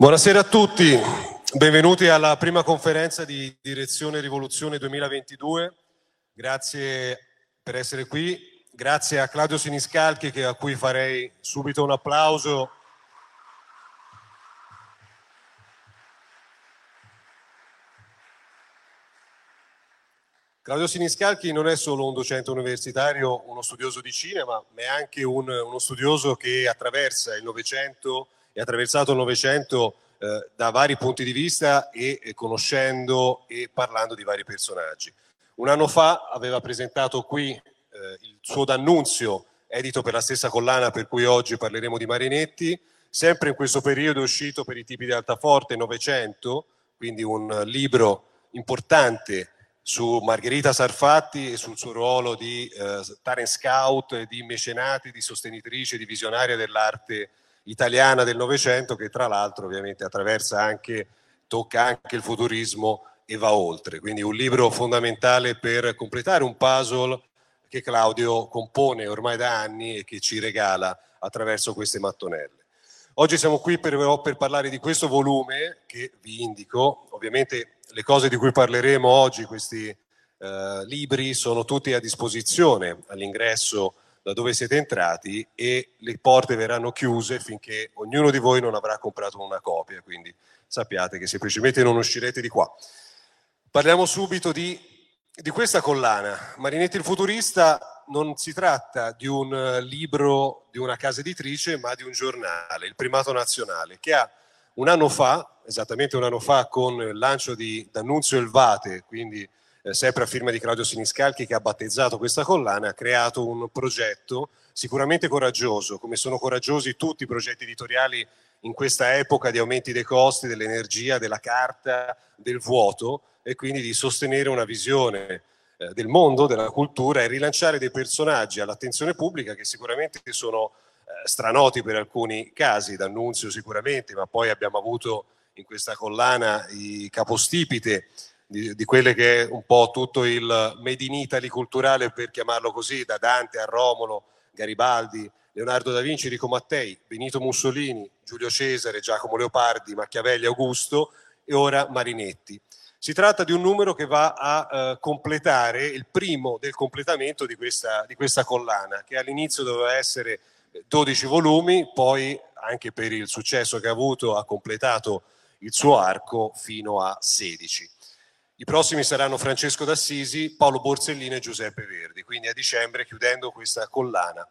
Buonasera a tutti, benvenuti alla prima conferenza di Direzione Rivoluzione 2022. Grazie per essere qui, grazie a Claudio Siniscalchi a cui farei subito un applauso. Claudio Siniscalchi non è solo un docente universitario, uno studioso di cinema, ma è anche un, uno studioso che attraversa il Novecento e attraversato il Novecento eh, da vari punti di vista e, e conoscendo e parlando di vari personaggi. Un anno fa aveva presentato qui eh, il suo D'Annunzio, edito per la stessa collana per cui oggi parleremo di Marinetti, sempre in questo periodo è uscito per i tipi di Altaforte Novecento, quindi un libro importante su Margherita Sarfatti e sul suo ruolo di eh, talent scout, di mecenati, di sostenitrice, di visionaria dell'arte italiana del Novecento che tra l'altro ovviamente attraversa anche, tocca anche il futurismo e va oltre. Quindi un libro fondamentale per completare un puzzle che Claudio compone ormai da anni e che ci regala attraverso queste mattonelle. Oggi siamo qui per, per parlare di questo volume che vi indico, ovviamente le cose di cui parleremo oggi, questi eh, libri, sono tutti a disposizione all'ingresso da dove siete entrati e le porte verranno chiuse finché ognuno di voi non avrà comprato una copia, quindi sappiate che semplicemente non uscirete di qua. Parliamo subito di, di questa collana. Marinetti il futurista non si tratta di un libro di una casa editrice, ma di un giornale, il Primato Nazionale, che ha un anno fa, esattamente un anno fa, con il lancio di D'Annunzio Elvate, quindi eh, sempre a firma di Claudio Siniscalchi che ha battezzato questa collana, ha creato un progetto sicuramente coraggioso, come sono coraggiosi tutti i progetti editoriali in questa epoca di aumenti dei costi, dell'energia, della carta, del vuoto e quindi di sostenere una visione eh, del mondo, della cultura e rilanciare dei personaggi all'attenzione pubblica che sicuramente sono eh, stranoti per alcuni casi, D'Annunzio sicuramente, ma poi abbiamo avuto in questa collana i capostipite di, di, quelle che è un po' tutto il made in Italy culturale, per chiamarlo così, da Dante a Romolo, Garibaldi, Leonardo da Vinci, Enrico Mattei, Benito Mussolini, Giulio Cesare, Giacomo Leopardi, Machiavelli, Augusto e ora Marinetti. Si tratta di un numero che va a eh, completare il primo del completamento di questa, di questa collana, che all'inizio doveva essere 12 volumi, poi anche per il successo che ha avuto ha completato il suo arco fino a 16. I prossimi saranno Francesco d'Assisi, Paolo Borsellino e Giuseppe Verdi, quindi a dicembre chiudendo questa collana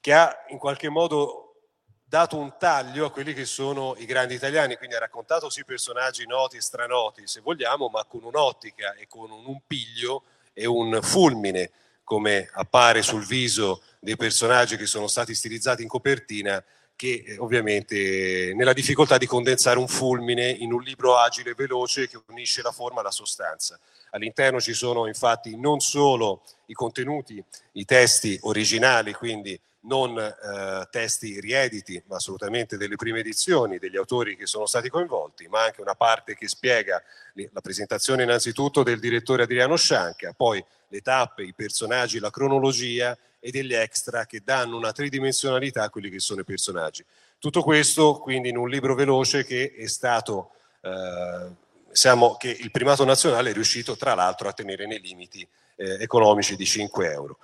che ha in qualche modo dato un taglio a quelli che sono i grandi italiani, quindi ha raccontato sì personaggi noti e stranoti se vogliamo, ma con un'ottica e con un piglio e un fulmine come appare sul viso dei personaggi che sono stati stilizzati in copertina che eh, ovviamente nella difficoltà di condensare un fulmine in un libro agile e veloce che unisce la forma alla sostanza. All'interno ci sono infatti non solo i contenuti, i testi originali, quindi non eh, testi riediti, ma assolutamente delle prime edizioni, degli autori che sono stati coinvolti, ma anche una parte che spiega la presentazione innanzitutto del direttore Adriano Scianca, poi le tappe, i personaggi, la cronologia e degli extra che danno una tridimensionalità a quelli che sono i personaggi. Tutto questo quindi in un libro veloce che è stato, eh, siamo, che il primato nazionale è riuscito tra l'altro a tenere nei limiti eh, economici di 5 euro.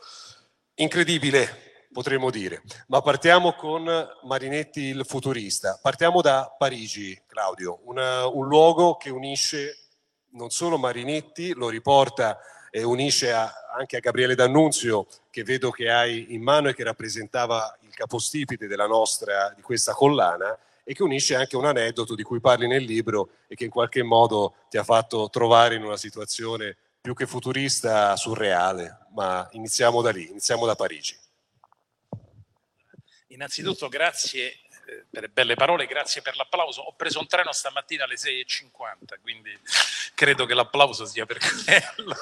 Incredibile, potremmo dire, ma partiamo con Marinetti il futurista. Partiamo da Parigi, Claudio, una, un luogo che unisce non solo Marinetti, lo riporta e unisce a, anche a Gabriele D'Annunzio che vedo che hai in mano e che rappresentava il capostipite della nostra, di questa collana e che unisce anche un aneddoto di cui parli nel libro e che in qualche modo ti ha fatto trovare in una situazione più che futurista, surreale. Ma iniziamo da lì, iniziamo da Parigi. Innanzitutto grazie eh, per le belle parole, grazie per l'applauso. Ho preso un treno stamattina alle 6.50, quindi credo che l'applauso sia per quello.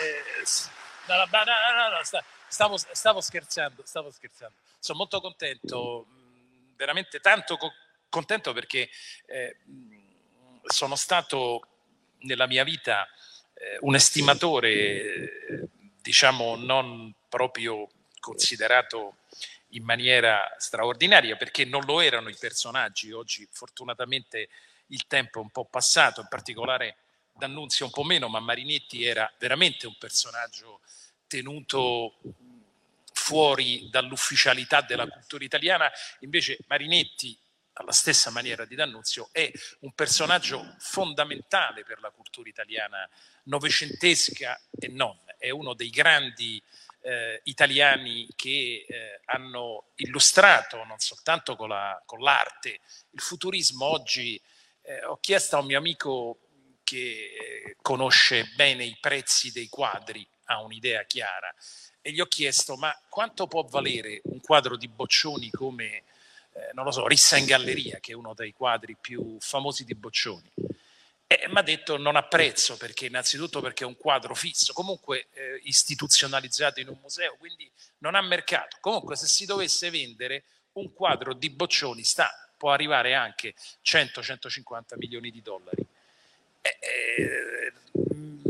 eh, no, no, no, stavo, stavo, scherzando, stavo scherzando. Sono molto contento, veramente tanto co- contento perché eh, sono stato nella mia vita eh, un estimatore, diciamo, non proprio considerato in maniera straordinaria perché non lo erano i personaggi. Oggi fortunatamente il tempo è un po' passato, in particolare D'Annunzio un po' meno, ma Marinetti era veramente un personaggio tenuto fuori dall'ufficialità della cultura italiana. Invece Marinetti, alla stessa maniera di D'Annunzio, è un personaggio fondamentale per la cultura italiana novecentesca e non. È uno dei grandi eh, italiani che eh, hanno illustrato non soltanto con, la, con l'arte il futurismo. Oggi eh, ho chiesto a un mio amico che eh, conosce bene i prezzi dei quadri, ha un'idea chiara, e gli ho chiesto ma quanto può valere un quadro di Boccioni come, eh, non lo so, Rissa in Galleria, che è uno dei quadri più famosi di Boccioni? Eh, mi ha detto non apprezzo perché innanzitutto perché è un quadro fisso, comunque eh, istituzionalizzato in un museo, quindi non ha mercato. Comunque se si dovesse vendere un quadro di Boccioni sta, può arrivare anche 100-150 milioni di dollari. Eh,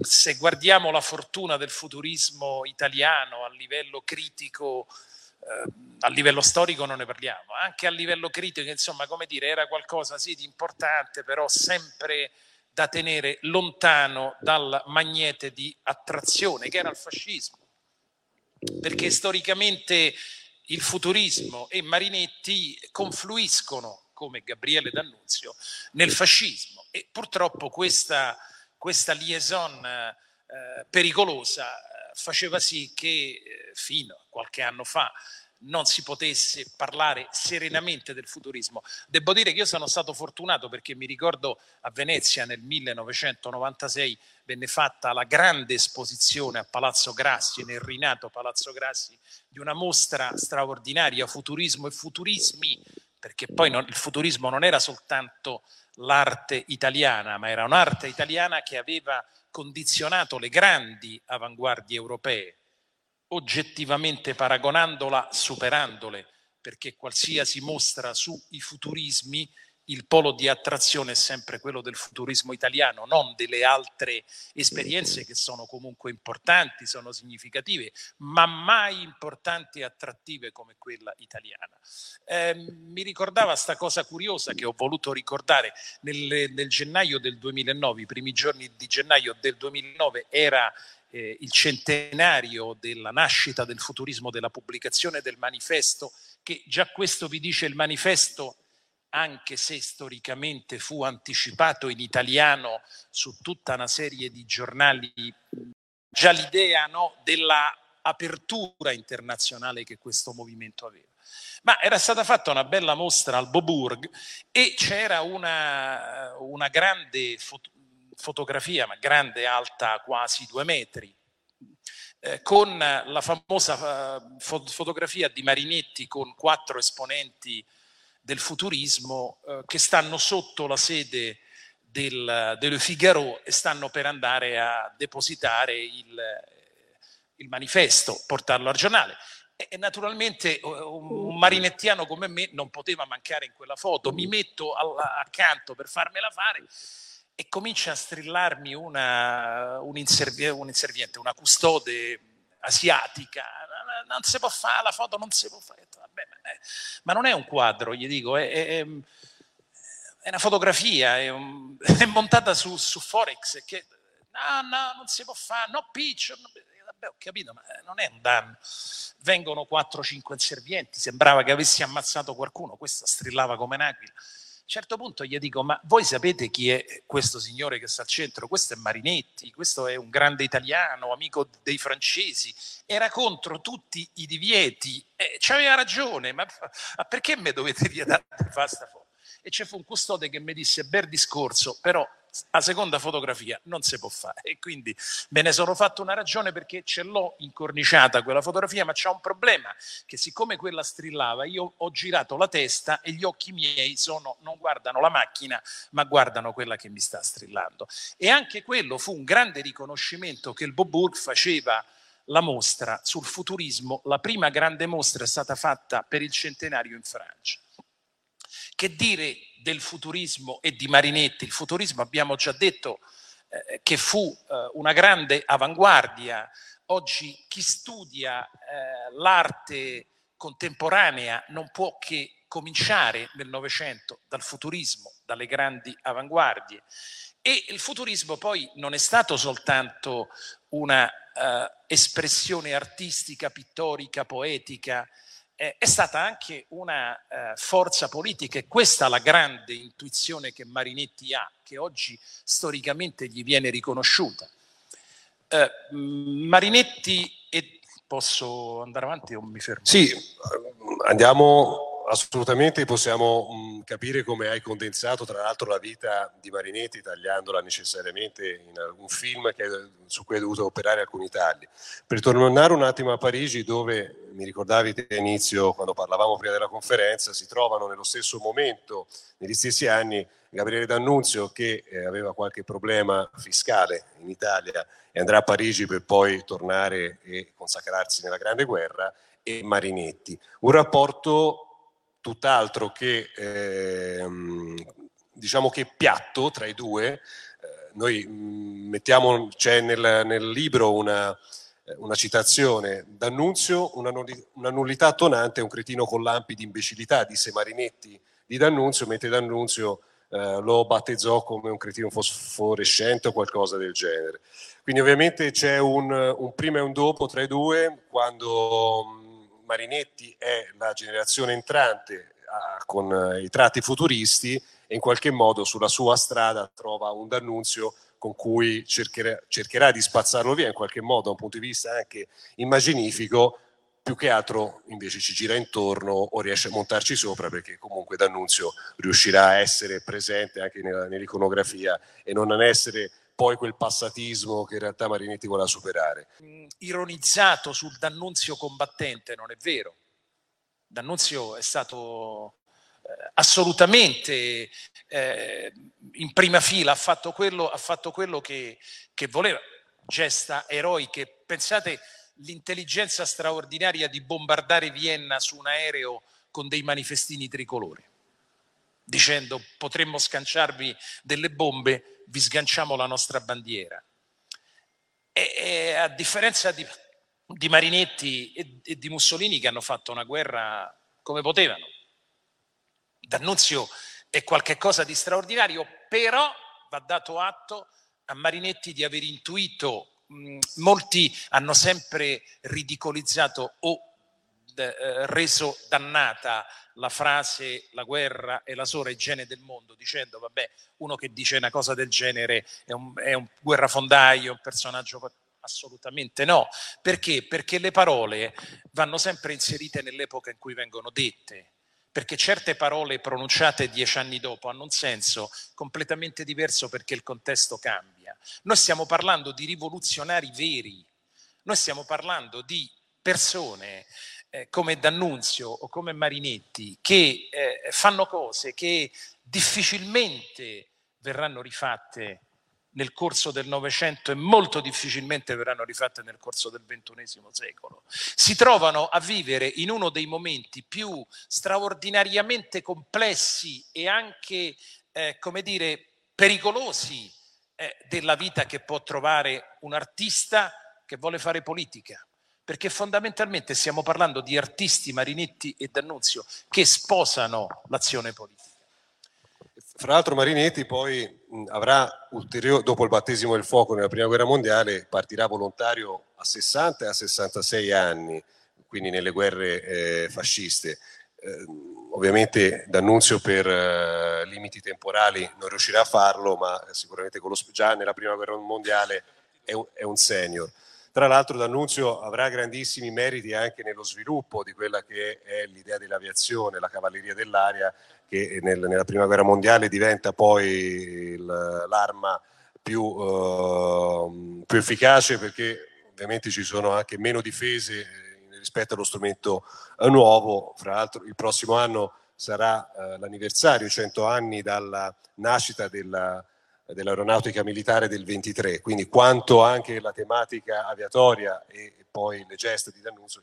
se guardiamo la fortuna del futurismo italiano a livello critico, eh, a livello storico non ne parliamo, anche a livello critico, insomma, come dire, era qualcosa sì di importante, però sempre da tenere lontano dal magnete di attrazione che era il fascismo. Perché storicamente il futurismo e Marinetti confluiscono, come Gabriele D'Annunzio, nel fascismo e purtroppo questa, questa liaison eh, pericolosa eh, faceva sì che eh, fino a qualche anno fa non si potesse parlare serenamente del futurismo. Devo dire che io sono stato fortunato perché mi ricordo a Venezia nel 1996 venne fatta la grande esposizione a Palazzo Grassi, nel rinato Palazzo Grassi, di una mostra straordinaria, Futurismo e Futurismi, perché poi non, il futurismo non era soltanto l'arte italiana, ma era un'arte italiana che aveva condizionato le grandi avanguardie europee oggettivamente paragonandola, superandole, perché qualsiasi mostra sui futurismi il polo di attrazione è sempre quello del futurismo italiano, non delle altre esperienze che sono comunque importanti, sono significative, ma mai importanti e attrattive come quella italiana. Eh, mi ricordava questa cosa curiosa che ho voluto ricordare nel, nel gennaio del 2009, i primi giorni di gennaio del 2009 era eh, il centenario della nascita del futurismo, della pubblicazione del manifesto, che già questo vi dice il manifesto, anche se storicamente fu anticipato in italiano su tutta una serie di giornali, già l'idea no, della apertura internazionale che questo movimento aveva. Ma era stata fatta una bella mostra al Boburg e c'era una, una grande foto, fotografia, ma grande, alta quasi due metri, eh, con la famosa eh, fotografia di Marinetti con quattro esponenti del futurismo eh, che stanno sotto la sede del, del, Figaro e stanno per andare a depositare il, il manifesto, portarlo al giornale. E, naturalmente un, un marinettiano come me non poteva mancare in quella foto. Mi metto al, accanto per farmela fare e comincia a strillarmi una, un, inservi, un inserviente, una custode asiatica. Non si può fare, la foto non si può fare. Vabbè, ma, non è un quadro, gli dico, è, è, è una fotografia, è, un, è montata su, su, Forex. Che, no, no, non si può fare, no pitch. No, vabbè, ho capito, ma eh, non è un danno. Vengono 4-5 inservienti, sembrava che avessi ammazzato qualcuno, questa strillava come un'aquila certo punto gli dico, ma voi sapete chi è questo signore che sta al centro? Questo è Marinetti, questo è un grande italiano, amico dei francesi, era contro tutti i divieti, e c'aveva ragione, ma, ma perché me dovete vietare di fare sta foto? E c'è fu un custode che mi disse, bel discorso, però a seconda fotografia non si può fare e quindi me ne sono fatto una ragione perché ce l'ho incorniciata quella fotografia ma c'è un problema che siccome quella strillava io ho girato la testa e gli occhi miei sono, non guardano la macchina ma guardano quella che mi sta strillando. E anche quello fu un grande riconoscimento che il Boburg faceva la mostra sul futurismo la prima grande mostra è stata fatta per il centenario in Francia che dire del futurismo e di Marinetti? Il futurismo abbiamo già detto eh, che fu eh, una grande avanguardia. Oggi chi studia eh, l'arte contemporanea non può che cominciare nel Novecento dal futurismo, dalle grandi avanguardie. E il futurismo poi non è stato soltanto una uh, espressione artistica, pittorica, poetica, eh, è stata anche una uh, forza politica e questa è la grande intuizione che Marinetti ha, che oggi storicamente gli viene riconosciuta. Uh, Marinetti, e posso andare avanti o mi fermo? Sì, andiamo assolutamente possiamo mh, capire come hai condensato tra l'altro la vita di Marinetti tagliandola necessariamente in un film che, su cui hai dovuto operare alcuni tagli. Per tornare un attimo a Parigi dove mi ricordavi te all'inizio quando parlavamo prima della conferenza si trovano nello stesso momento, negli stessi anni Gabriele D'Annunzio che eh, aveva qualche problema fiscale in Italia e andrà a Parigi per poi tornare e consacrarsi nella Grande Guerra e Marinetti. Un rapporto tutt'altro che, ehm, diciamo che piatto tra i due. Eh, noi mm, mettiamo, c'è nel, nel libro una, una, citazione, D'Annunzio, una, nullità tonante un cretino con lampi di imbecillità, disse Marinetti di D'Annunzio, mentre D'Annunzio eh, lo battezzò come un cretino fosforescente o qualcosa del genere. Quindi ovviamente c'è un, un prima e un dopo tra i due, quando Marinetti è la generazione entrante a, con eh, i tratti futuristi e in qualche modo sulla sua strada trova un D'Annunzio con cui cercherà, cercherà di spazzarlo via in qualche modo da un punto di vista anche immaginifico, più che altro invece ci gira intorno o riesce a montarci sopra perché comunque D'Annunzio riuscirà a essere presente anche nella, nell'iconografia e non a essere poi quel passatismo che in realtà Marinetti voleva superare. Mm, ironizzato sul D'Annunzio combattente, non è vero. D'Annunzio è stato eh, assolutamente eh, in prima fila, ha fatto quello, ha fatto quello che, che voleva, gesta eroiche. Pensate l'intelligenza straordinaria di bombardare Vienna su un aereo con dei manifestini tricolori dicendo potremmo sganciarvi delle bombe, vi sganciamo la nostra bandiera. E, e a differenza di, di Marinetti e, e, di Mussolini che hanno fatto una guerra come potevano. D'Annunzio è qualcosa di straordinario, però va dato atto a Marinetti di aver intuito, mh, molti hanno sempre ridicolizzato o reso dannata la frase la guerra è la sola igiene del mondo, dicendo vabbè, uno che dice una cosa del genere è un, è un guerrafondaio, un personaggio assolutamente no. Perché? Perché le parole vanno sempre inserite nell'epoca in cui vengono dette perché certe parole pronunciate dieci anni dopo hanno un senso completamente diverso perché il contesto cambia. Noi stiamo parlando di rivoluzionari veri, noi stiamo parlando di persone eh, come D'Annunzio o come Marinetti che eh, fanno cose che difficilmente verranno rifatte nel corso del Novecento e molto difficilmente verranno rifatte nel corso del XXI secolo. Si trovano a vivere in uno dei momenti più straordinariamente complessi e anche, eh, come dire, pericolosi eh, della vita che può trovare un artista che vuole fare politica perché fondamentalmente stiamo parlando di artisti, Marinetti e D'Annunzio, che sposano l'azione politica. Fra l'altro Marinetti poi avrà ulteriore, dopo il battesimo del fuoco nella prima guerra mondiale, partirà volontario a 60 e a 66 anni, quindi nelle guerre eh, fasciste. Eh, ovviamente D'Annunzio per eh, limiti temporali non riuscirà a farlo, ma sicuramente lo, già nella prima guerra mondiale è un, è un senior. Tra l'altro D'Annunzio avrà grandissimi meriti anche nello sviluppo di quella che è l'idea dell'aviazione, la cavalleria dell'aria, che nel, nella prima guerra mondiale diventa poi l'arma più, uh, più efficace perché ovviamente ci sono anche meno difese eh, rispetto allo strumento eh, nuovo. Fra l'altro il prossimo anno sarà uh, l'anniversario, 100 anni dalla nascita della dell'aeronautica militare del 23, quindi quanto anche la tematica aviatoria e poi le gesta di D'Annunzio,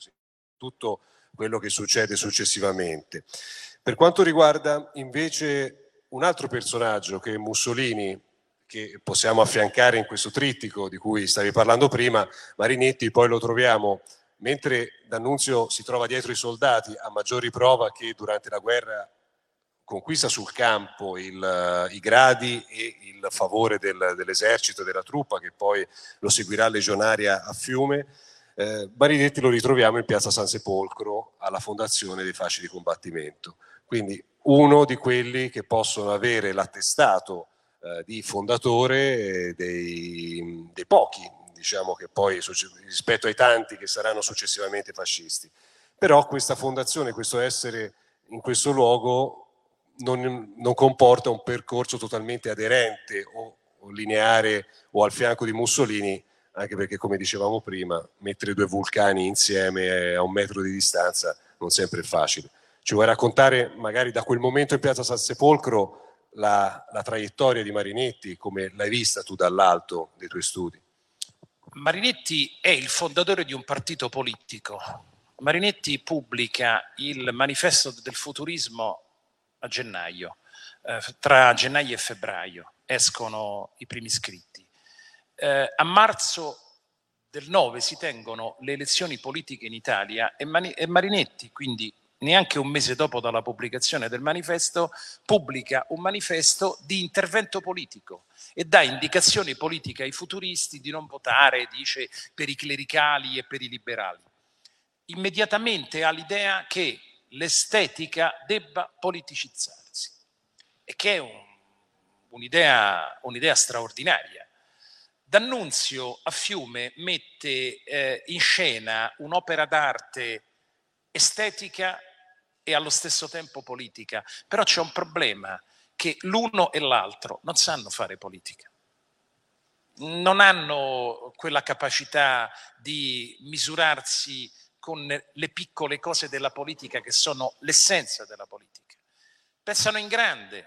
tutto quello che succede successivamente. Per quanto riguarda invece un altro personaggio che è Mussolini, che possiamo affiancare in questo trittico di cui stavi parlando prima, Marinetti poi lo troviamo mentre D'Annunzio si trova dietro i soldati, a maggior riprova che durante la guerra conquista sul campo il, i gradi e il favore del, dell'esercito della truppa che poi lo seguirà legionaria a Fiume, eh, Marinetti lo ritroviamo in piazza San Sepolcro alla fondazione dei fasci di combattimento. Quindi uno di quelli che possono avere l'attestato eh, di fondatore dei, dei pochi, diciamo che poi rispetto ai tanti che saranno successivamente fascisti. Però questa fondazione, questo essere in questo luogo non, non comporta un percorso totalmente aderente o, o lineare o al fianco di Mussolini, anche perché come dicevamo prima, mettere due vulcani insieme a un metro di distanza non sempre è facile. Ci vuoi raccontare magari da quel momento in piazza San Sepolcro la, la traiettoria di Marinetti, come l'hai vista tu dall'alto dei tuoi studi? Marinetti è il fondatore di un partito politico. Marinetti pubblica il manifesto del futurismo a gennaio, eh, tra gennaio e febbraio escono i primi iscritti. Eh, a marzo del 9 si tengono le elezioni politiche in Italia e, Mani e Marinetti, quindi neanche un mese dopo dalla pubblicazione del manifesto, pubblica un manifesto di intervento politico e dà indicazioni politiche ai futuristi di non votare, dice, per i clericali e per i liberali. Immediatamente ha l'idea che l'estetica debba politicizzarsi e che è un, un'idea, un'idea straordinaria. D'Annunzio a Fiume mette eh, in scena un'opera d'arte estetica e allo stesso tempo politica, però c'è un problema che l'uno e l'altro non sanno fare politica non hanno quella capacità di misurarsi con le piccole cose della politica che sono l'essenza della politica. Pensano in grande,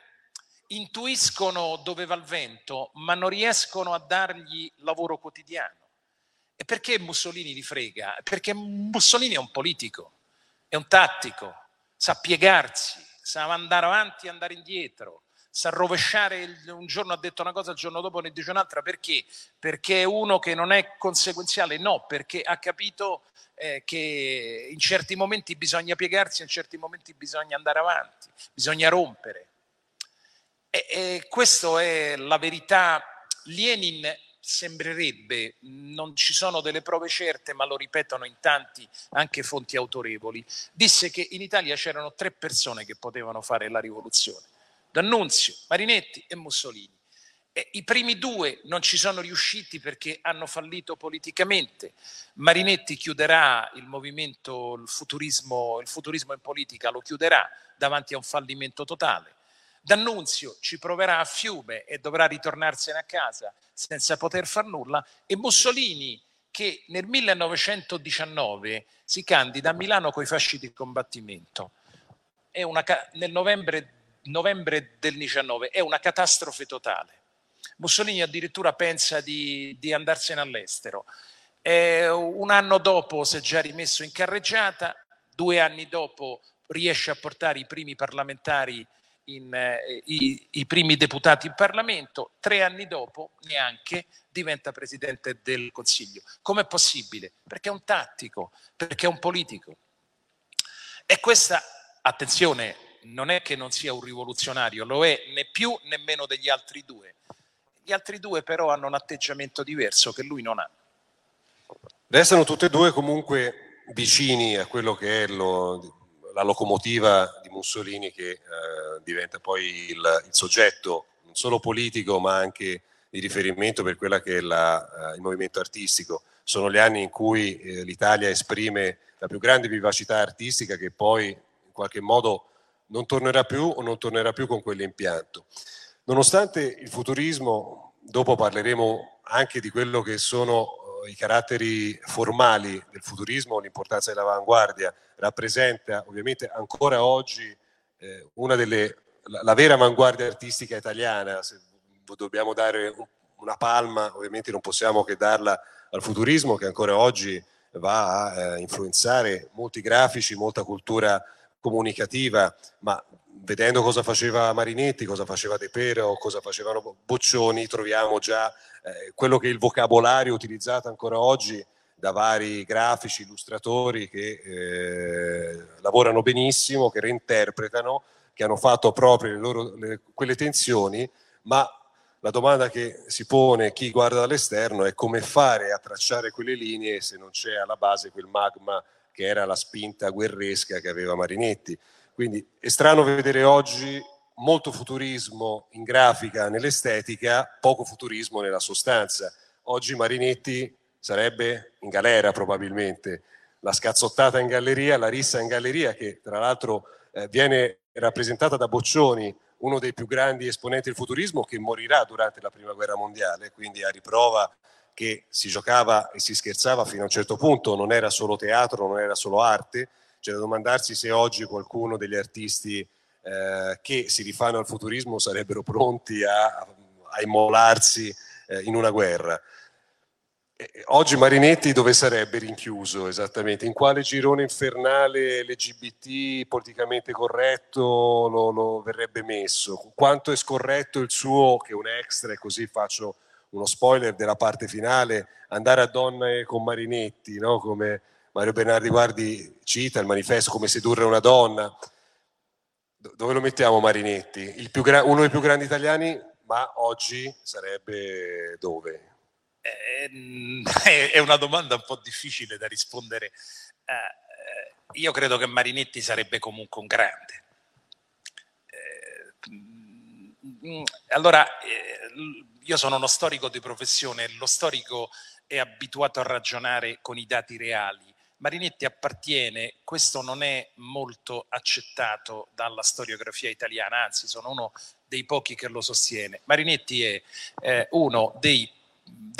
intuiscono dove va il vento, ma non riescono a dargli lavoro quotidiano. E perché Mussolini li frega? Perché Mussolini è un politico, è un tattico, sa piegarsi, sa andare avanti e andare indietro, sa rovesciare, un giorno ha detto una cosa, il giorno dopo ne dice un'altra, perché? Perché è uno che non è conseguenziale? No, perché ha capito eh, che in certi momenti bisogna piegarsi, in certi momenti bisogna andare avanti, bisogna rompere. E, e questa è la verità. Lenin sembrerebbe, non ci sono delle prove certe, ma lo ripetono in tanti anche fonti autorevoli, disse che in Italia c'erano tre persone che potevano fare la rivoluzione, D'Annunzio, Marinetti e Mussolini. Eh, I primi due non ci sono riusciti perché hanno fallito politicamente. Marinetti chiuderà il movimento, il futurismo, il futurismo in politica lo chiuderà davanti a un fallimento totale. D'Annunzio ci proverà a fiume e dovrà ritornarsene a casa senza poter far nulla e Mussolini che nel 1919 si candida a Milano coi fasci di combattimento. Una, nel novembre, novembre del 19 è una catastrofe totale Mussolini addirittura pensa di, di andarsene all'estero. Eh, un anno dopo si è già rimesso in carreggiata, due anni dopo riesce a portare i primi parlamentari, in, eh, i, i, primi deputati in Parlamento, tre anni dopo neanche diventa Presidente del Consiglio. Com'è possibile? Perché è un tattico, perché è un politico. E questa, attenzione, non è che non sia un rivoluzionario, lo è né più né meno degli altri due. Gli altri due però hanno un atteggiamento diverso che lui non ha. Restano tutti e due comunque vicini a quello che è lo, la locomotiva di Mussolini che eh, diventa poi il, il, soggetto non solo politico ma anche di riferimento per quella che è la, uh, il movimento artistico. Sono gli anni in cui eh, l'Italia esprime la più grande vivacità artistica che poi in qualche modo non tornerà più o non tornerà più con quell'impianto. Nonostante il futurismo, dopo parleremo anche di quello che sono eh, i caratteri formali del futurismo, l'importanza dell'avanguardia, rappresenta ovviamente ancora oggi eh, una delle, la, la, vera avanguardia artistica italiana, se dobbiamo dare una palma, ovviamente non possiamo che darla al futurismo che ancora oggi va a eh, influenzare molti grafici, molta cultura comunicativa, ma vedendo cosa faceva Marinetti, cosa faceva De Pero, cosa facevano Boccioni, troviamo già eh, quello che è il vocabolario utilizzato ancora oggi da vari grafici, illustratori che eh, lavorano benissimo, che reinterpretano, che hanno fatto proprio le loro, le, quelle tensioni, ma la domanda che si pone chi guarda dall'esterno è come fare a tracciare quelle linee se non c'è alla base quel magma che era la spinta guerresca che aveva Marinetti. Quindi è strano vedere oggi molto futurismo in grafica, nell'estetica, poco futurismo nella sostanza. Oggi Marinetti sarebbe in galera probabilmente, la scazzottata in galleria, la rissa in galleria che tra l'altro eh, viene rappresentata da Boccioni, uno dei più grandi esponenti del futurismo che morirà durante la prima guerra mondiale, quindi a riprova che si giocava e si scherzava fino a un certo punto, non era solo teatro, non era solo arte, c'è da domandarsi se oggi qualcuno degli artisti eh, che si rifanno al futurismo sarebbero pronti a, a immolarsi eh, in una guerra. Oggi Marinetti dove sarebbe rinchiuso esattamente? In quale girone infernale LGBT politicamente corretto lo, lo, verrebbe messo? Quanto è scorretto il suo, che è un extra e così faccio uno spoiler della parte finale, andare a donne con Marinetti, no? come Mario Bernardi Guardi cita il manifesto come sedurre una donna. Dove lo mettiamo Marinetti? uno dei più grandi italiani, ma oggi sarebbe dove? Ehm, è una domanda un po' difficile da rispondere. Eh, eh, io credo che Marinetti sarebbe comunque un grande. Eh, mm, allora, io sono uno storico di professione, lo storico è abituato a ragionare con i dati reali. Marinetti appartiene, questo non è molto accettato dalla storiografia italiana, anzi sono uno dei pochi che lo sostiene. Marinetti è eh, uno dei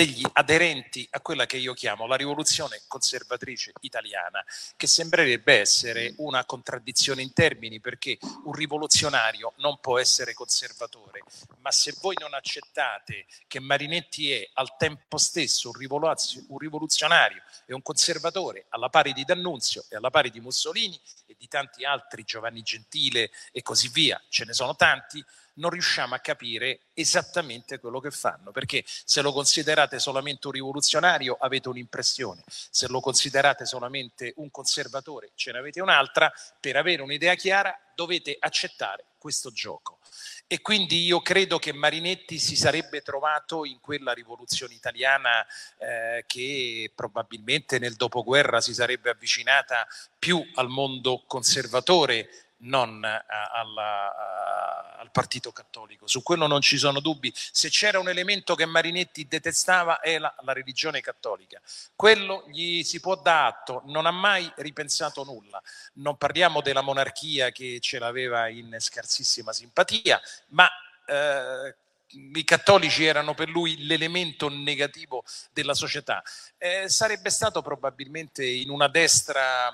degli aderenti a quella che io chiamo la rivoluzione conservatrice italiana, che sembrerebbe essere una contraddizione in termini, perché un rivoluzionario non può essere conservatore, ma se voi non accettate che Marinetti è al tempo stesso un, rivoluzionario e un conservatore alla pari di D'Annunzio e alla pari di Mussolini e di tanti altri, Giovanni Gentile e così via, ce ne sono tanti, non riusciamo a capire esattamente quello che fanno, perché se lo considerate solamente un rivoluzionario avete un'impressione, se lo considerate solamente un conservatore ce ne avete un'altra, per avere un'idea chiara dovete accettare questo gioco. E quindi io credo che Marinetti si sarebbe trovato in quella rivoluzione italiana eh, che probabilmente nel dopoguerra si sarebbe avvicinata più al mondo conservatore non a, alla, a, al partito cattolico. Su quello non ci sono dubbi. Se c'era un elemento che Marinetti detestava è la, la, religione cattolica. Quello gli si può dare atto, non ha mai ripensato nulla. Non parliamo della monarchia che ce l'aveva in scarsissima simpatia, ma eh, i cattolici erano per lui l'elemento negativo della società. Eh, sarebbe stato probabilmente in una destra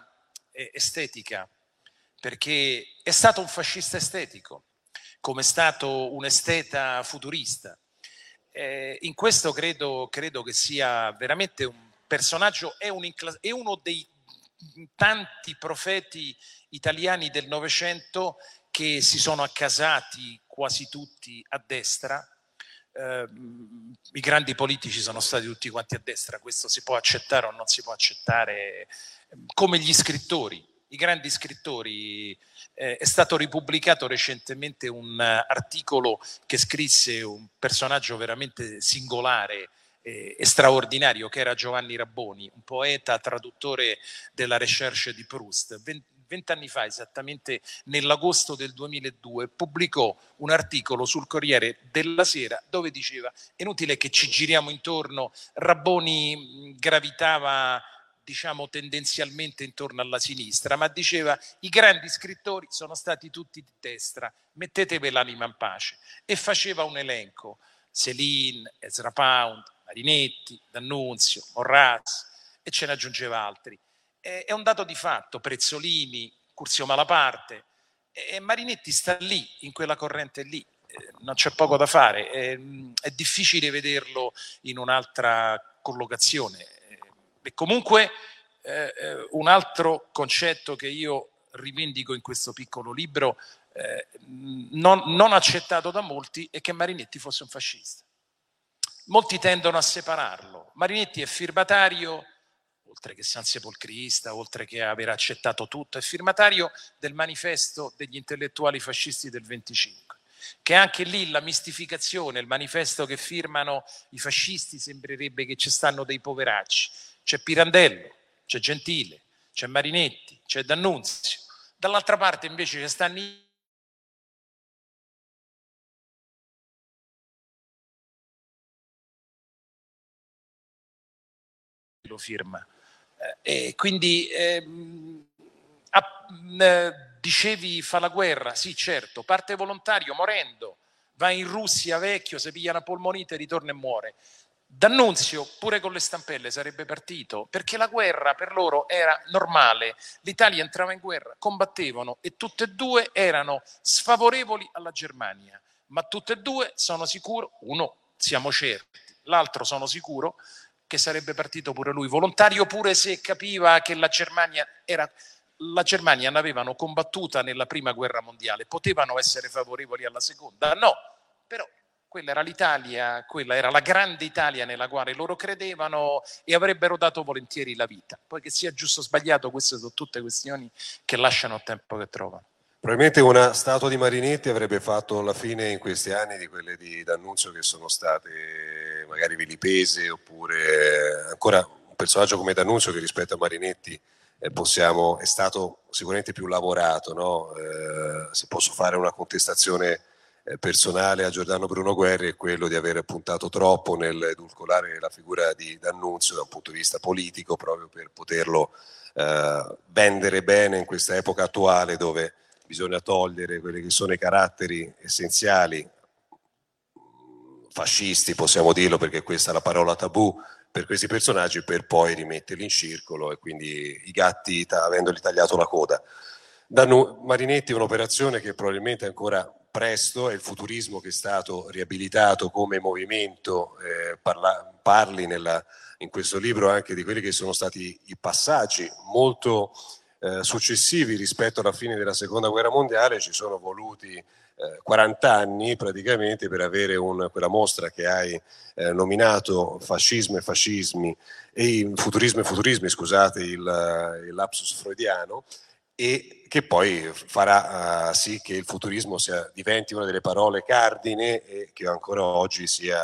eh, estetica, perché è stato un fascista estetico, come è stato un esteta futurista. Eh, in questo credo, credo, che sia veramente un personaggio, è, un è uno dei tanti profeti italiani del Novecento che si sono accasati quasi tutti a destra. Eh, I grandi politici sono stati tutti quanti a destra, questo si può accettare o non si può accettare, come gli scrittori i grandi scrittori. Eh, è stato ripubblicato recentemente un articolo che scrisse un personaggio veramente singolare eh, e straordinario che era Giovanni Rabboni, un poeta traduttore della Recherche di Proust. Vent'anni fa, esattamente nell'agosto del 2002, pubblicò un articolo sul Corriere della Sera dove diceva: inutile che ci giriamo intorno, Rabboni gravitava diciamo tendenzialmente intorno alla sinistra, ma diceva i grandi scrittori sono stati tutti di destra, mettetevi l'anima in pace. E faceva un elenco, Céline, Ezra Pound, Marinetti, D'Annunzio, Morraz, e ce ne aggiungeva altri. È un dato di fatto, Prezzolini, Curzio Malaparte, e Marinetti sta lì, in quella corrente lì, non c'è poco da fare, è, è difficile vederlo in un'altra collocazione e comunque eh, eh, un altro concetto che io rivendico in questo piccolo libro, eh, non, non accettato da molti, è che Marinetti fosse un fascista. Molti tendono a separarlo. Marinetti è firmatario oltre che San Sepolcrista, oltre che aver accettato tutto, è firmatario del manifesto degli intellettuali fascisti del 25, che anche lì la mistificazione, il manifesto che firmano i fascisti sembrerebbe che ci stanno dei poveracci. C'è Pirandello, c'è Gentile, c'è Marinetti, c'è D'Annunzio. Dall'altra parte invece ci stanno i lo firma. Eh, e quindi ehm, a, eh, dicevi fa la guerra, sì certo, parte volontario morendo, va in Russia vecchio, si piglia una polmonite, ritorna e muore. D'Annunzio, pure con le stampelle, sarebbe partito perché la guerra per loro era normale. L'Italia entrava in guerra, combattevano e tutte e due erano sfavorevoli alla Germania, ma tutte e due sono sicuro, uno siamo certi, l'altro sono sicuro che sarebbe partito pure lui volontario, pure se capiva che la Germania era la Germania l'avevano combattuta nella prima guerra mondiale, potevano essere favorevoli alla seconda? No, però quella era l'Italia, quella era la grande Italia nella quale loro credevano e avrebbero dato volentieri la vita. Poi che sia giusto o sbagliato, queste sono tutte questioni che lasciano il tempo che trovano. Probabilmente una statua di Marinetti avrebbe fatto la fine in questi anni di quelle di D'Annunzio che sono state magari vilipese oppure ancora un personaggio come D'Annunzio che rispetto a Marinetti eh, possiamo, è stato sicuramente più lavorato. No? Eh, se posso fare una contestazione personale a Giordano Bruno Guerri è quello di aver puntato troppo nel edulcolare la figura di D'Annunzio da un punto di vista politico proprio per poterlo eh, vendere bene in questa epoca attuale dove bisogna togliere quelli che sono i caratteri essenziali, fascisti possiamo dirlo perché questa è la parola tabù per questi personaggi per poi rimetterli in circolo e quindi i gatti avendoli tagliato la coda. Danno Marinetti un'operazione che probabilmente è ancora presto, è il futurismo che è stato riabilitato come movimento, eh, parla, parli nella, in questo libro anche di quelli che sono stati i passaggi molto eh, successivi rispetto alla fine della seconda guerra mondiale. Ci sono voluti eh, 40 anni praticamente per avere un, quella mostra che hai eh, nominato fascismo e fascismi e futurismo e futurismi, scusate il, il lapsus freudiano, e che poi farà uh, sì che il futurismo sia, diventi una delle parole cardine e che ancora oggi sia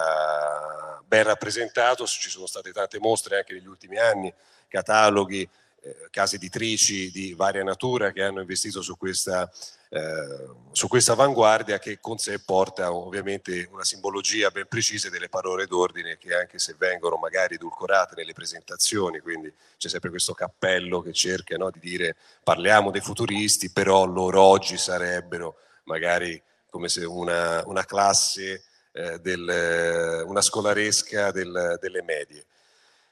ben rappresentato. Ci sono state tante mostre anche negli ultimi anni, cataloghi, eh, case editrici di varia natura che hanno investito su questa, eh, su questa avanguardia che con sé porta ovviamente una simbologia ben precisa delle parole d'ordine che anche se vengono magari edulcorate nelle presentazioni, quindi c'è sempre questo cappello che cerca no, di dire parliamo dei futuristi, però loro oggi sarebbero magari come se una, una classe, eh, del, una scolaresca del, delle medie.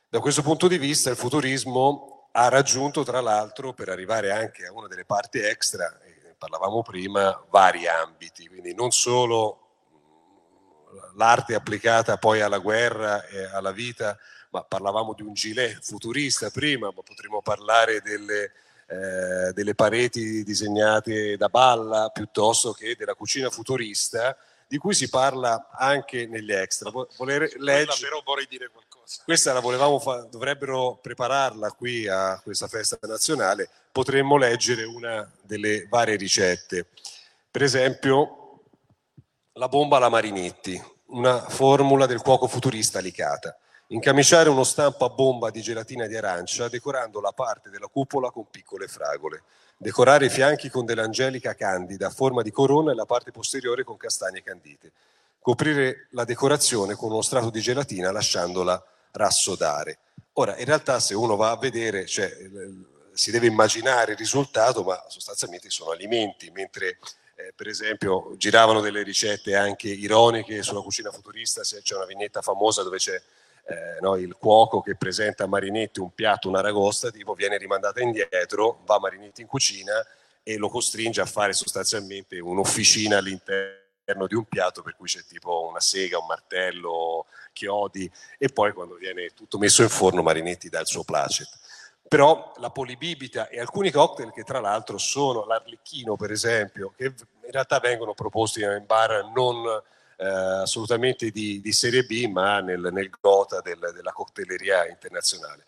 Da questo punto di vista il futurismo ha raggiunto tra l'altro per arrivare anche a una delle parti extra, eh, parlavamo prima, vari ambiti, quindi non solo l'arte applicata poi alla guerra e alla vita, ma parlavamo di un gilet futurista prima, ma potremmo parlare delle, eh, delle pareti disegnate da Balla piuttosto che della cucina futurista, di cui si parla anche negli extra. Voler leggere... però vorrei dire qualcosa questa la volevamo fare, dovrebbero prepararla qui a questa festa nazionale, potremmo leggere una delle varie ricette. Per esempio, la bomba alla Marinetti, una formula del cuoco futurista Licata. Incamiciare uno stampo a bomba di gelatina di arancia decorando la parte della cupola con piccole fragole. Decorare i fianchi con dell'angelica candida a forma di corona e la parte posteriore con castagne candite. Coprire la decorazione con uno strato di gelatina lasciandola rassodare. Ora, in realtà se uno va a vedere, cioè, si deve immaginare il risultato, ma sostanzialmente sono alimenti, mentre eh, per esempio giravano delle ricette anche ironiche sulla cucina futurista, se c'è una vignetta famosa dove c'è eh, no, il cuoco che presenta a Marinetti un piatto, una ragosta, tipo viene rimandata indietro, va Marinetti in cucina e lo costringe a fare sostanzialmente un'officina all'interno di un piatto per cui c'è tipo una sega, un martello, chiodi e poi quando viene tutto messo in forno Marinetti dà il suo placet. Però la polibibita e alcuni cocktail che tra l'altro sono l'arlecchino per esempio, che in realtà vengono proposti in bar non eh, assolutamente di, di, serie B ma nel, nel gota del, della cocktaileria internazionale.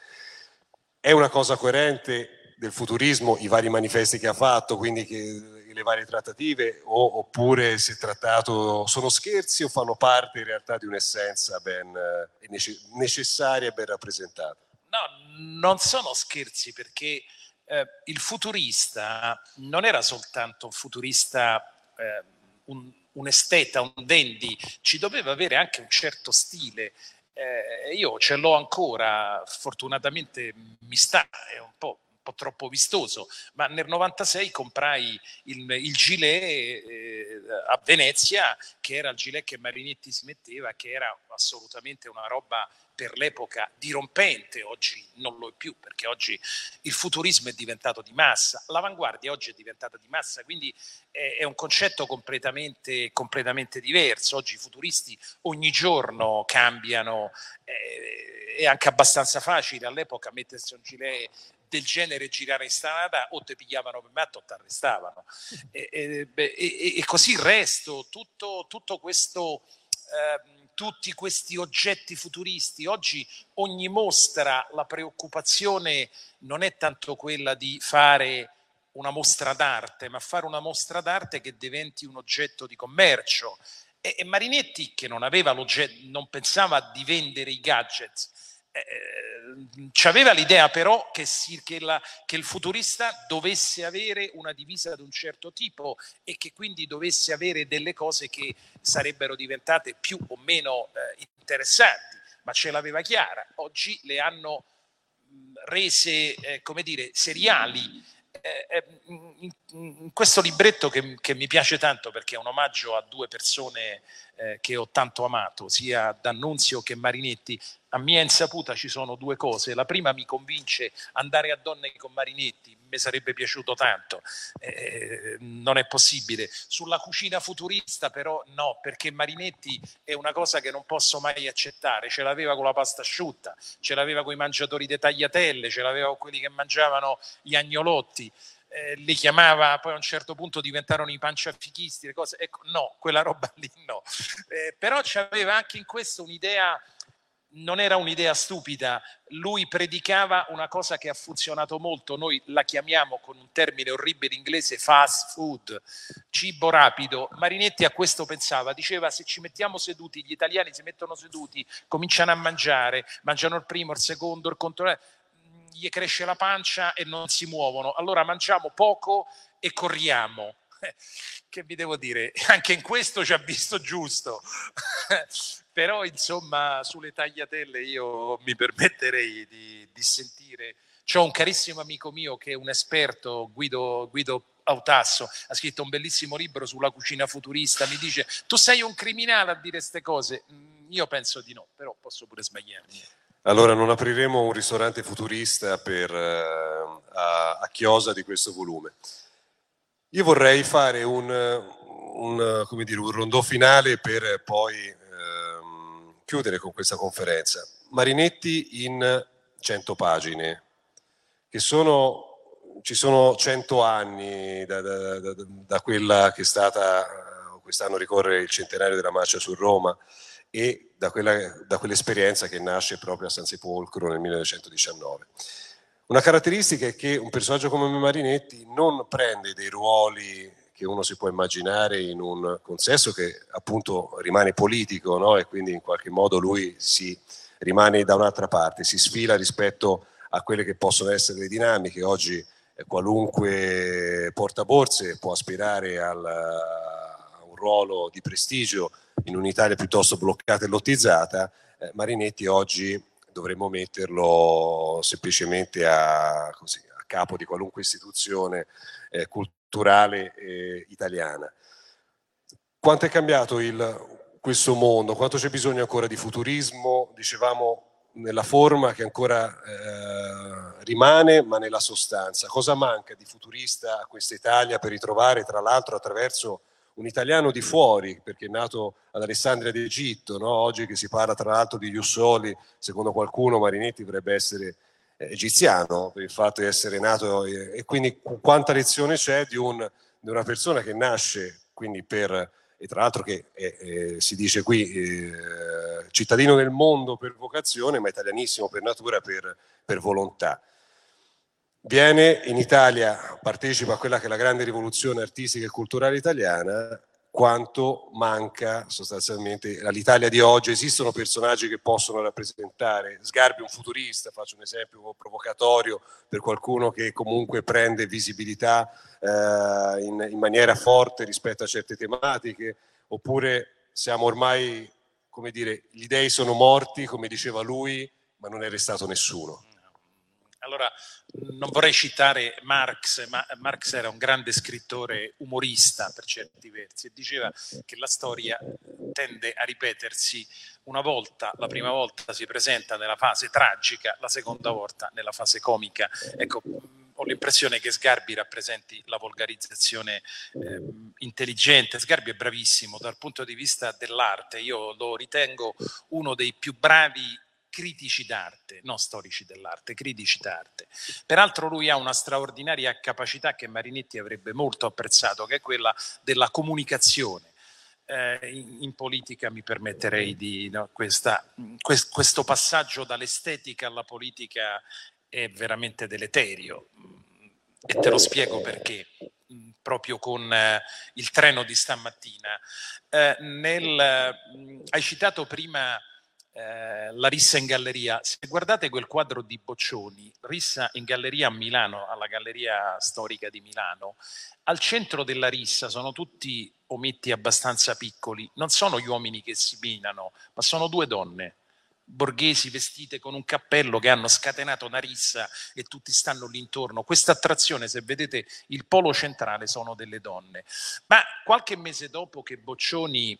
è una cosa coerente del futurismo i vari manifesti che ha fatto, quindi che le varie trattative o, oppure si è trattato, sono scherzi o fanno parte in realtà di un'essenza ben eh, necessaria e ben rappresentata? No, non sono scherzi perché eh, il futurista non era soltanto un futurista, eh, un, un, esteta, un dandy, ci doveva avere anche un certo stile. Eh, io ce l'ho ancora, fortunatamente mi sta, è un po' po' troppo vistoso, ma nel 96 comprai il, il gilet eh, a Venezia, che era il gilet che Marinetti si metteva, che era assolutamente una roba per l'epoca dirompente, oggi non lo è più perché oggi il futurismo è diventato di massa, l'avanguardia oggi è diventata di massa, quindi è, è un concetto completamente, completamente, diverso, oggi i futuristi ogni giorno cambiano, eh, è anche abbastanza facile all'epoca mettersi un gilet del genere girare in strada o ti pigliavano per matto o ti arrestavano. E, e, e, e, così il resto, tutto, tutto questo... Eh, tutti questi oggetti futuristi. Oggi ogni mostra, la preoccupazione non è tanto quella di fare una mostra d'arte, ma fare una mostra d'arte che diventi un oggetto di commercio. E, Marinetti, che non, non pensava di vendere i gadget, eh, aveva l'idea però che, si, che, la, che, il futurista dovesse avere una divisa di un certo tipo e che quindi dovesse avere delle cose che sarebbero diventate più o meno eh, interessanti, ma ce l'aveva chiara. Oggi le hanno rese, eh, come dire, seriali. Eh, eh, in, in, questo libretto che, che, mi piace tanto perché è un omaggio a due persone eh, che ho tanto amato, sia D'Annunzio che Marinetti, a mia insaputa ci sono due cose. La prima mi convince andare a donne con Marinetti, mi sarebbe piaciuto tanto, eh, non è possibile. Sulla cucina futurista però no, perché Marinetti è una cosa che non posso mai accettare, ce l'aveva con la pasta asciutta, ce l'aveva con i mangiatori di tagliatelle, ce l'aveva con quelli che mangiavano gli agnolotti. Eh, li chiamava, poi a un certo punto diventarono i panciafichisti, le cose, ecco, no, quella roba lì no. Eh, però c'aveva anche in questo un'idea non era un'idea stupida, lui predicava una cosa che ha funzionato molto, noi la chiamiamo con un termine orribile inglese fast food, cibo rapido. Marinetti a questo pensava, diceva se ci mettiamo seduti, gli italiani si mettono seduti, cominciano a mangiare, mangiano il primo, il secondo, il controllo, gli cresce la pancia e non si muovono, allora mangiamo poco e corriamo. Che vi devo dire, anche in questo ci ha visto giusto però insomma sulle tagliatelle io mi permetterei di, di sentire. C'ho un carissimo amico mio che è un esperto, Guido, Guido Autasso, ha scritto un bellissimo libro sulla cucina futurista, mi dice tu sei un criminale a dire queste cose, mm, io penso di no, però posso pure sbagliarmi. Allora non apriremo un ristorante futurista per, uh, a, a, chiosa di questo volume. Io vorrei fare un, un, dire, un rondò finale per poi chiudere con questa conferenza. Marinetti in 100 pagine, che sono, ci sono 100 anni da, da, da, da quella che è stata, quest'anno ricorre il centenario della marcia su Roma, e da, quella, da quell'esperienza che nasce proprio a San Sepolcro nel 1919. Una caratteristica è che un personaggio come Marinetti non prende dei ruoli che uno si può immaginare in un consesso che appunto rimane politico no? e quindi in qualche modo lui si rimane da un'altra parte, si sfila rispetto a quelle che possono essere le dinamiche. Oggi eh, qualunque portaborse può aspirare al, a un ruolo di prestigio in un'Italia piuttosto bloccata e lottizzata. Eh, Marinetti oggi dovremmo metterlo semplicemente a, così, a capo di qualunque istituzione eh, culturale eh, italiana. Quanto è cambiato il, questo mondo? Quanto c'è bisogno ancora di futurismo? Dicevamo nella forma che ancora eh, rimane, ma nella sostanza. Cosa manca di futurista a questa Italia per ritrovare, tra l'altro, attraverso un italiano di fuori, perché è nato ad Alessandria d'Egitto, no? oggi che si parla tra l'altro di Jussoli, secondo qualcuno Marinetti dovrebbe essere egiziano per il fatto di essere nato e quindi quanta lezione c'è di, un, di una persona che nasce quindi per e tra l'altro che è, è, si dice qui eh, cittadino del mondo per vocazione ma italianissimo per natura per, per volontà viene in Italia, partecipa a quella che è la grande rivoluzione artistica e culturale italiana, quanto manca sostanzialmente all'Italia di oggi. Esistono personaggi che possono rappresentare, Sgarbi un futurista, faccio un esempio provocatorio per qualcuno che comunque prende visibilità eh, in, in maniera forte rispetto a certe tematiche, oppure siamo ormai, come dire, gli dei sono morti, come diceva lui, ma non è restato nessuno. Allora, non vorrei citare Marx, ma Marx era un grande scrittore umorista per certi versi e diceva che la storia tende a ripetersi una volta, la prima volta si presenta nella fase tragica, la seconda volta nella fase comica. Ecco, ho l'impressione che Sgarbi rappresenti la volgarizzazione eh, intelligente. Sgarbi è bravissimo dal punto di vista dell'arte, io lo ritengo uno dei più bravi critici d'arte, non storici dell'arte, critici d'arte. Peraltro lui ha una straordinaria capacità che Marinetti avrebbe molto apprezzato, che è quella della comunicazione. Eh, in, politica mi permetterei di no, questa, quest, questo passaggio dall'estetica alla politica è veramente deleterio e te lo spiego perché proprio con eh, il treno di stamattina. Eh, nel, hai citato prima eh, la Rissa in galleria. Se guardate quel quadro di Boccioni, Rissa in galleria a Milano, alla Galleria Storica di Milano, al centro della Rissa sono tutti ometti abbastanza piccoli, non sono gli uomini che si minano, ma sono due donne borghesi vestite con un cappello che hanno scatenato una rissa e tutti stanno lì intorno. Questa attrazione, se vedete il polo centrale, sono delle donne. Ma qualche mese dopo che Boccioni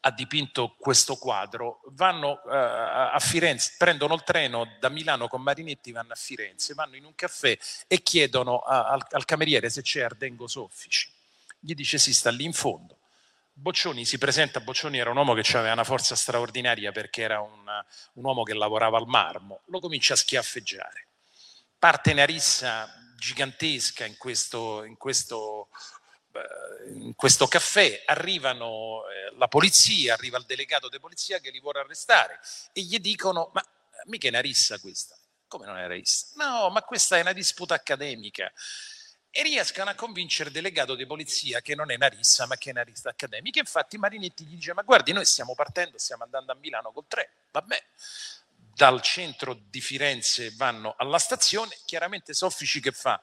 ha dipinto questo quadro, vanno uh, a Firenze, prendono il treno da Milano con Marinetti, vanno a Firenze, vanno in un caffè e chiedono a, al, al, cameriere se c'è Ardengo Soffici. Gli dice sì, sta lì in fondo. Boccioni si presenta, Boccioni era un uomo che aveva una forza straordinaria perché era un, un uomo che lavorava al marmo, lo comincia a schiaffeggiare. Parte una rissa gigantesca in questo, in questo eh, in questo caffè arrivano eh, la polizia, arriva il delegato di polizia che li vuole arrestare e gli dicono ma mica è una rissa questa. Come non è una rissa? No, ma questa è una disputa accademica. E riescono a convincere il delegato di polizia che non è una rissa, ma che è una rissa accademica. Infatti Marinetti gli dice, ma guardi, noi stiamo partendo, stiamo andando a Milano col treno, vabbè dal centro di Firenze vanno alla stazione, chiaramente Soffici che fa?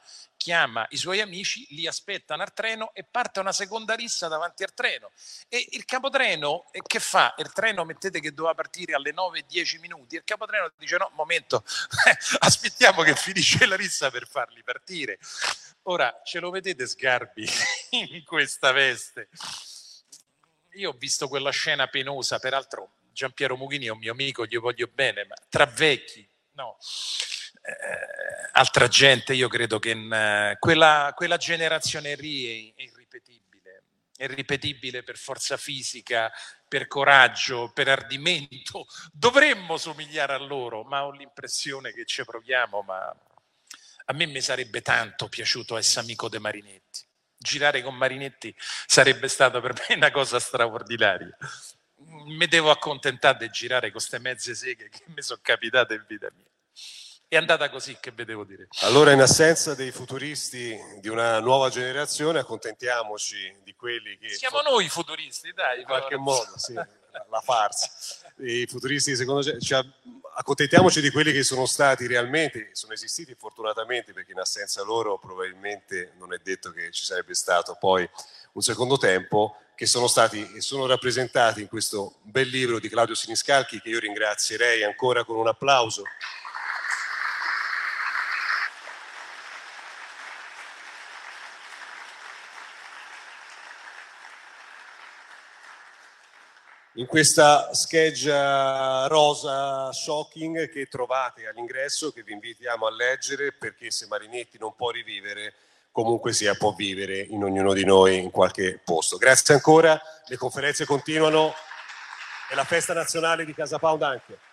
Chiama i suoi amici, li aspettano al treno e parte una seconda rissa davanti al treno. E il capotreno eh, che fa? Il treno mettete che doveva partire alle 9-10 minuti, il capotreno dice no, momento, aspettiamo che finisce la rissa per farli partire. Ora, ce lo vedete Sgarbi in questa veste? Io ho visto quella scena penosa, peraltro Giampiero Mughini è un mio amico, gli voglio bene, ma tra vecchi, no. Eh, altra gente, io credo che in, uh, quella, quella, generazione lì è, è irripetibile, è irripetibile per forza fisica, per coraggio, per ardimento. Dovremmo somigliare a loro, ma ho l'impressione che ci proviamo, ma a me mi sarebbe tanto piaciuto essere amico dei Marinetti. Girare con Marinetti sarebbe stato per me una cosa straordinaria mi devo accontentare di girare con queste mezze seghe che mi sono capitate in vita mia. È andata così, che vi devo dire. Allora, in assenza dei futuristi di una nuova generazione, accontentiamoci di quelli che... Siamo noi i futuristi, dai. In qualche modo, sì, la farsa. I futuristi di seconda generazione... Accontentiamoci di quelli che sono stati realmente, sono esistiti fortunatamente, perché in assenza loro probabilmente non è detto che ci sarebbe stato poi un secondo tempo, che sono stati e sono rappresentati in questo bel libro di Claudio Siniscalchi, che io ringrazierei ancora con un applauso. In questa scheggia rosa shocking che trovate all'ingresso, che vi invitiamo a leggere perché se Marinetti non può rivivere, comunque sia può vivere in ognuno di noi in qualche posto. Grazie ancora, le conferenze continuano e la festa nazionale di Casa Pound anche.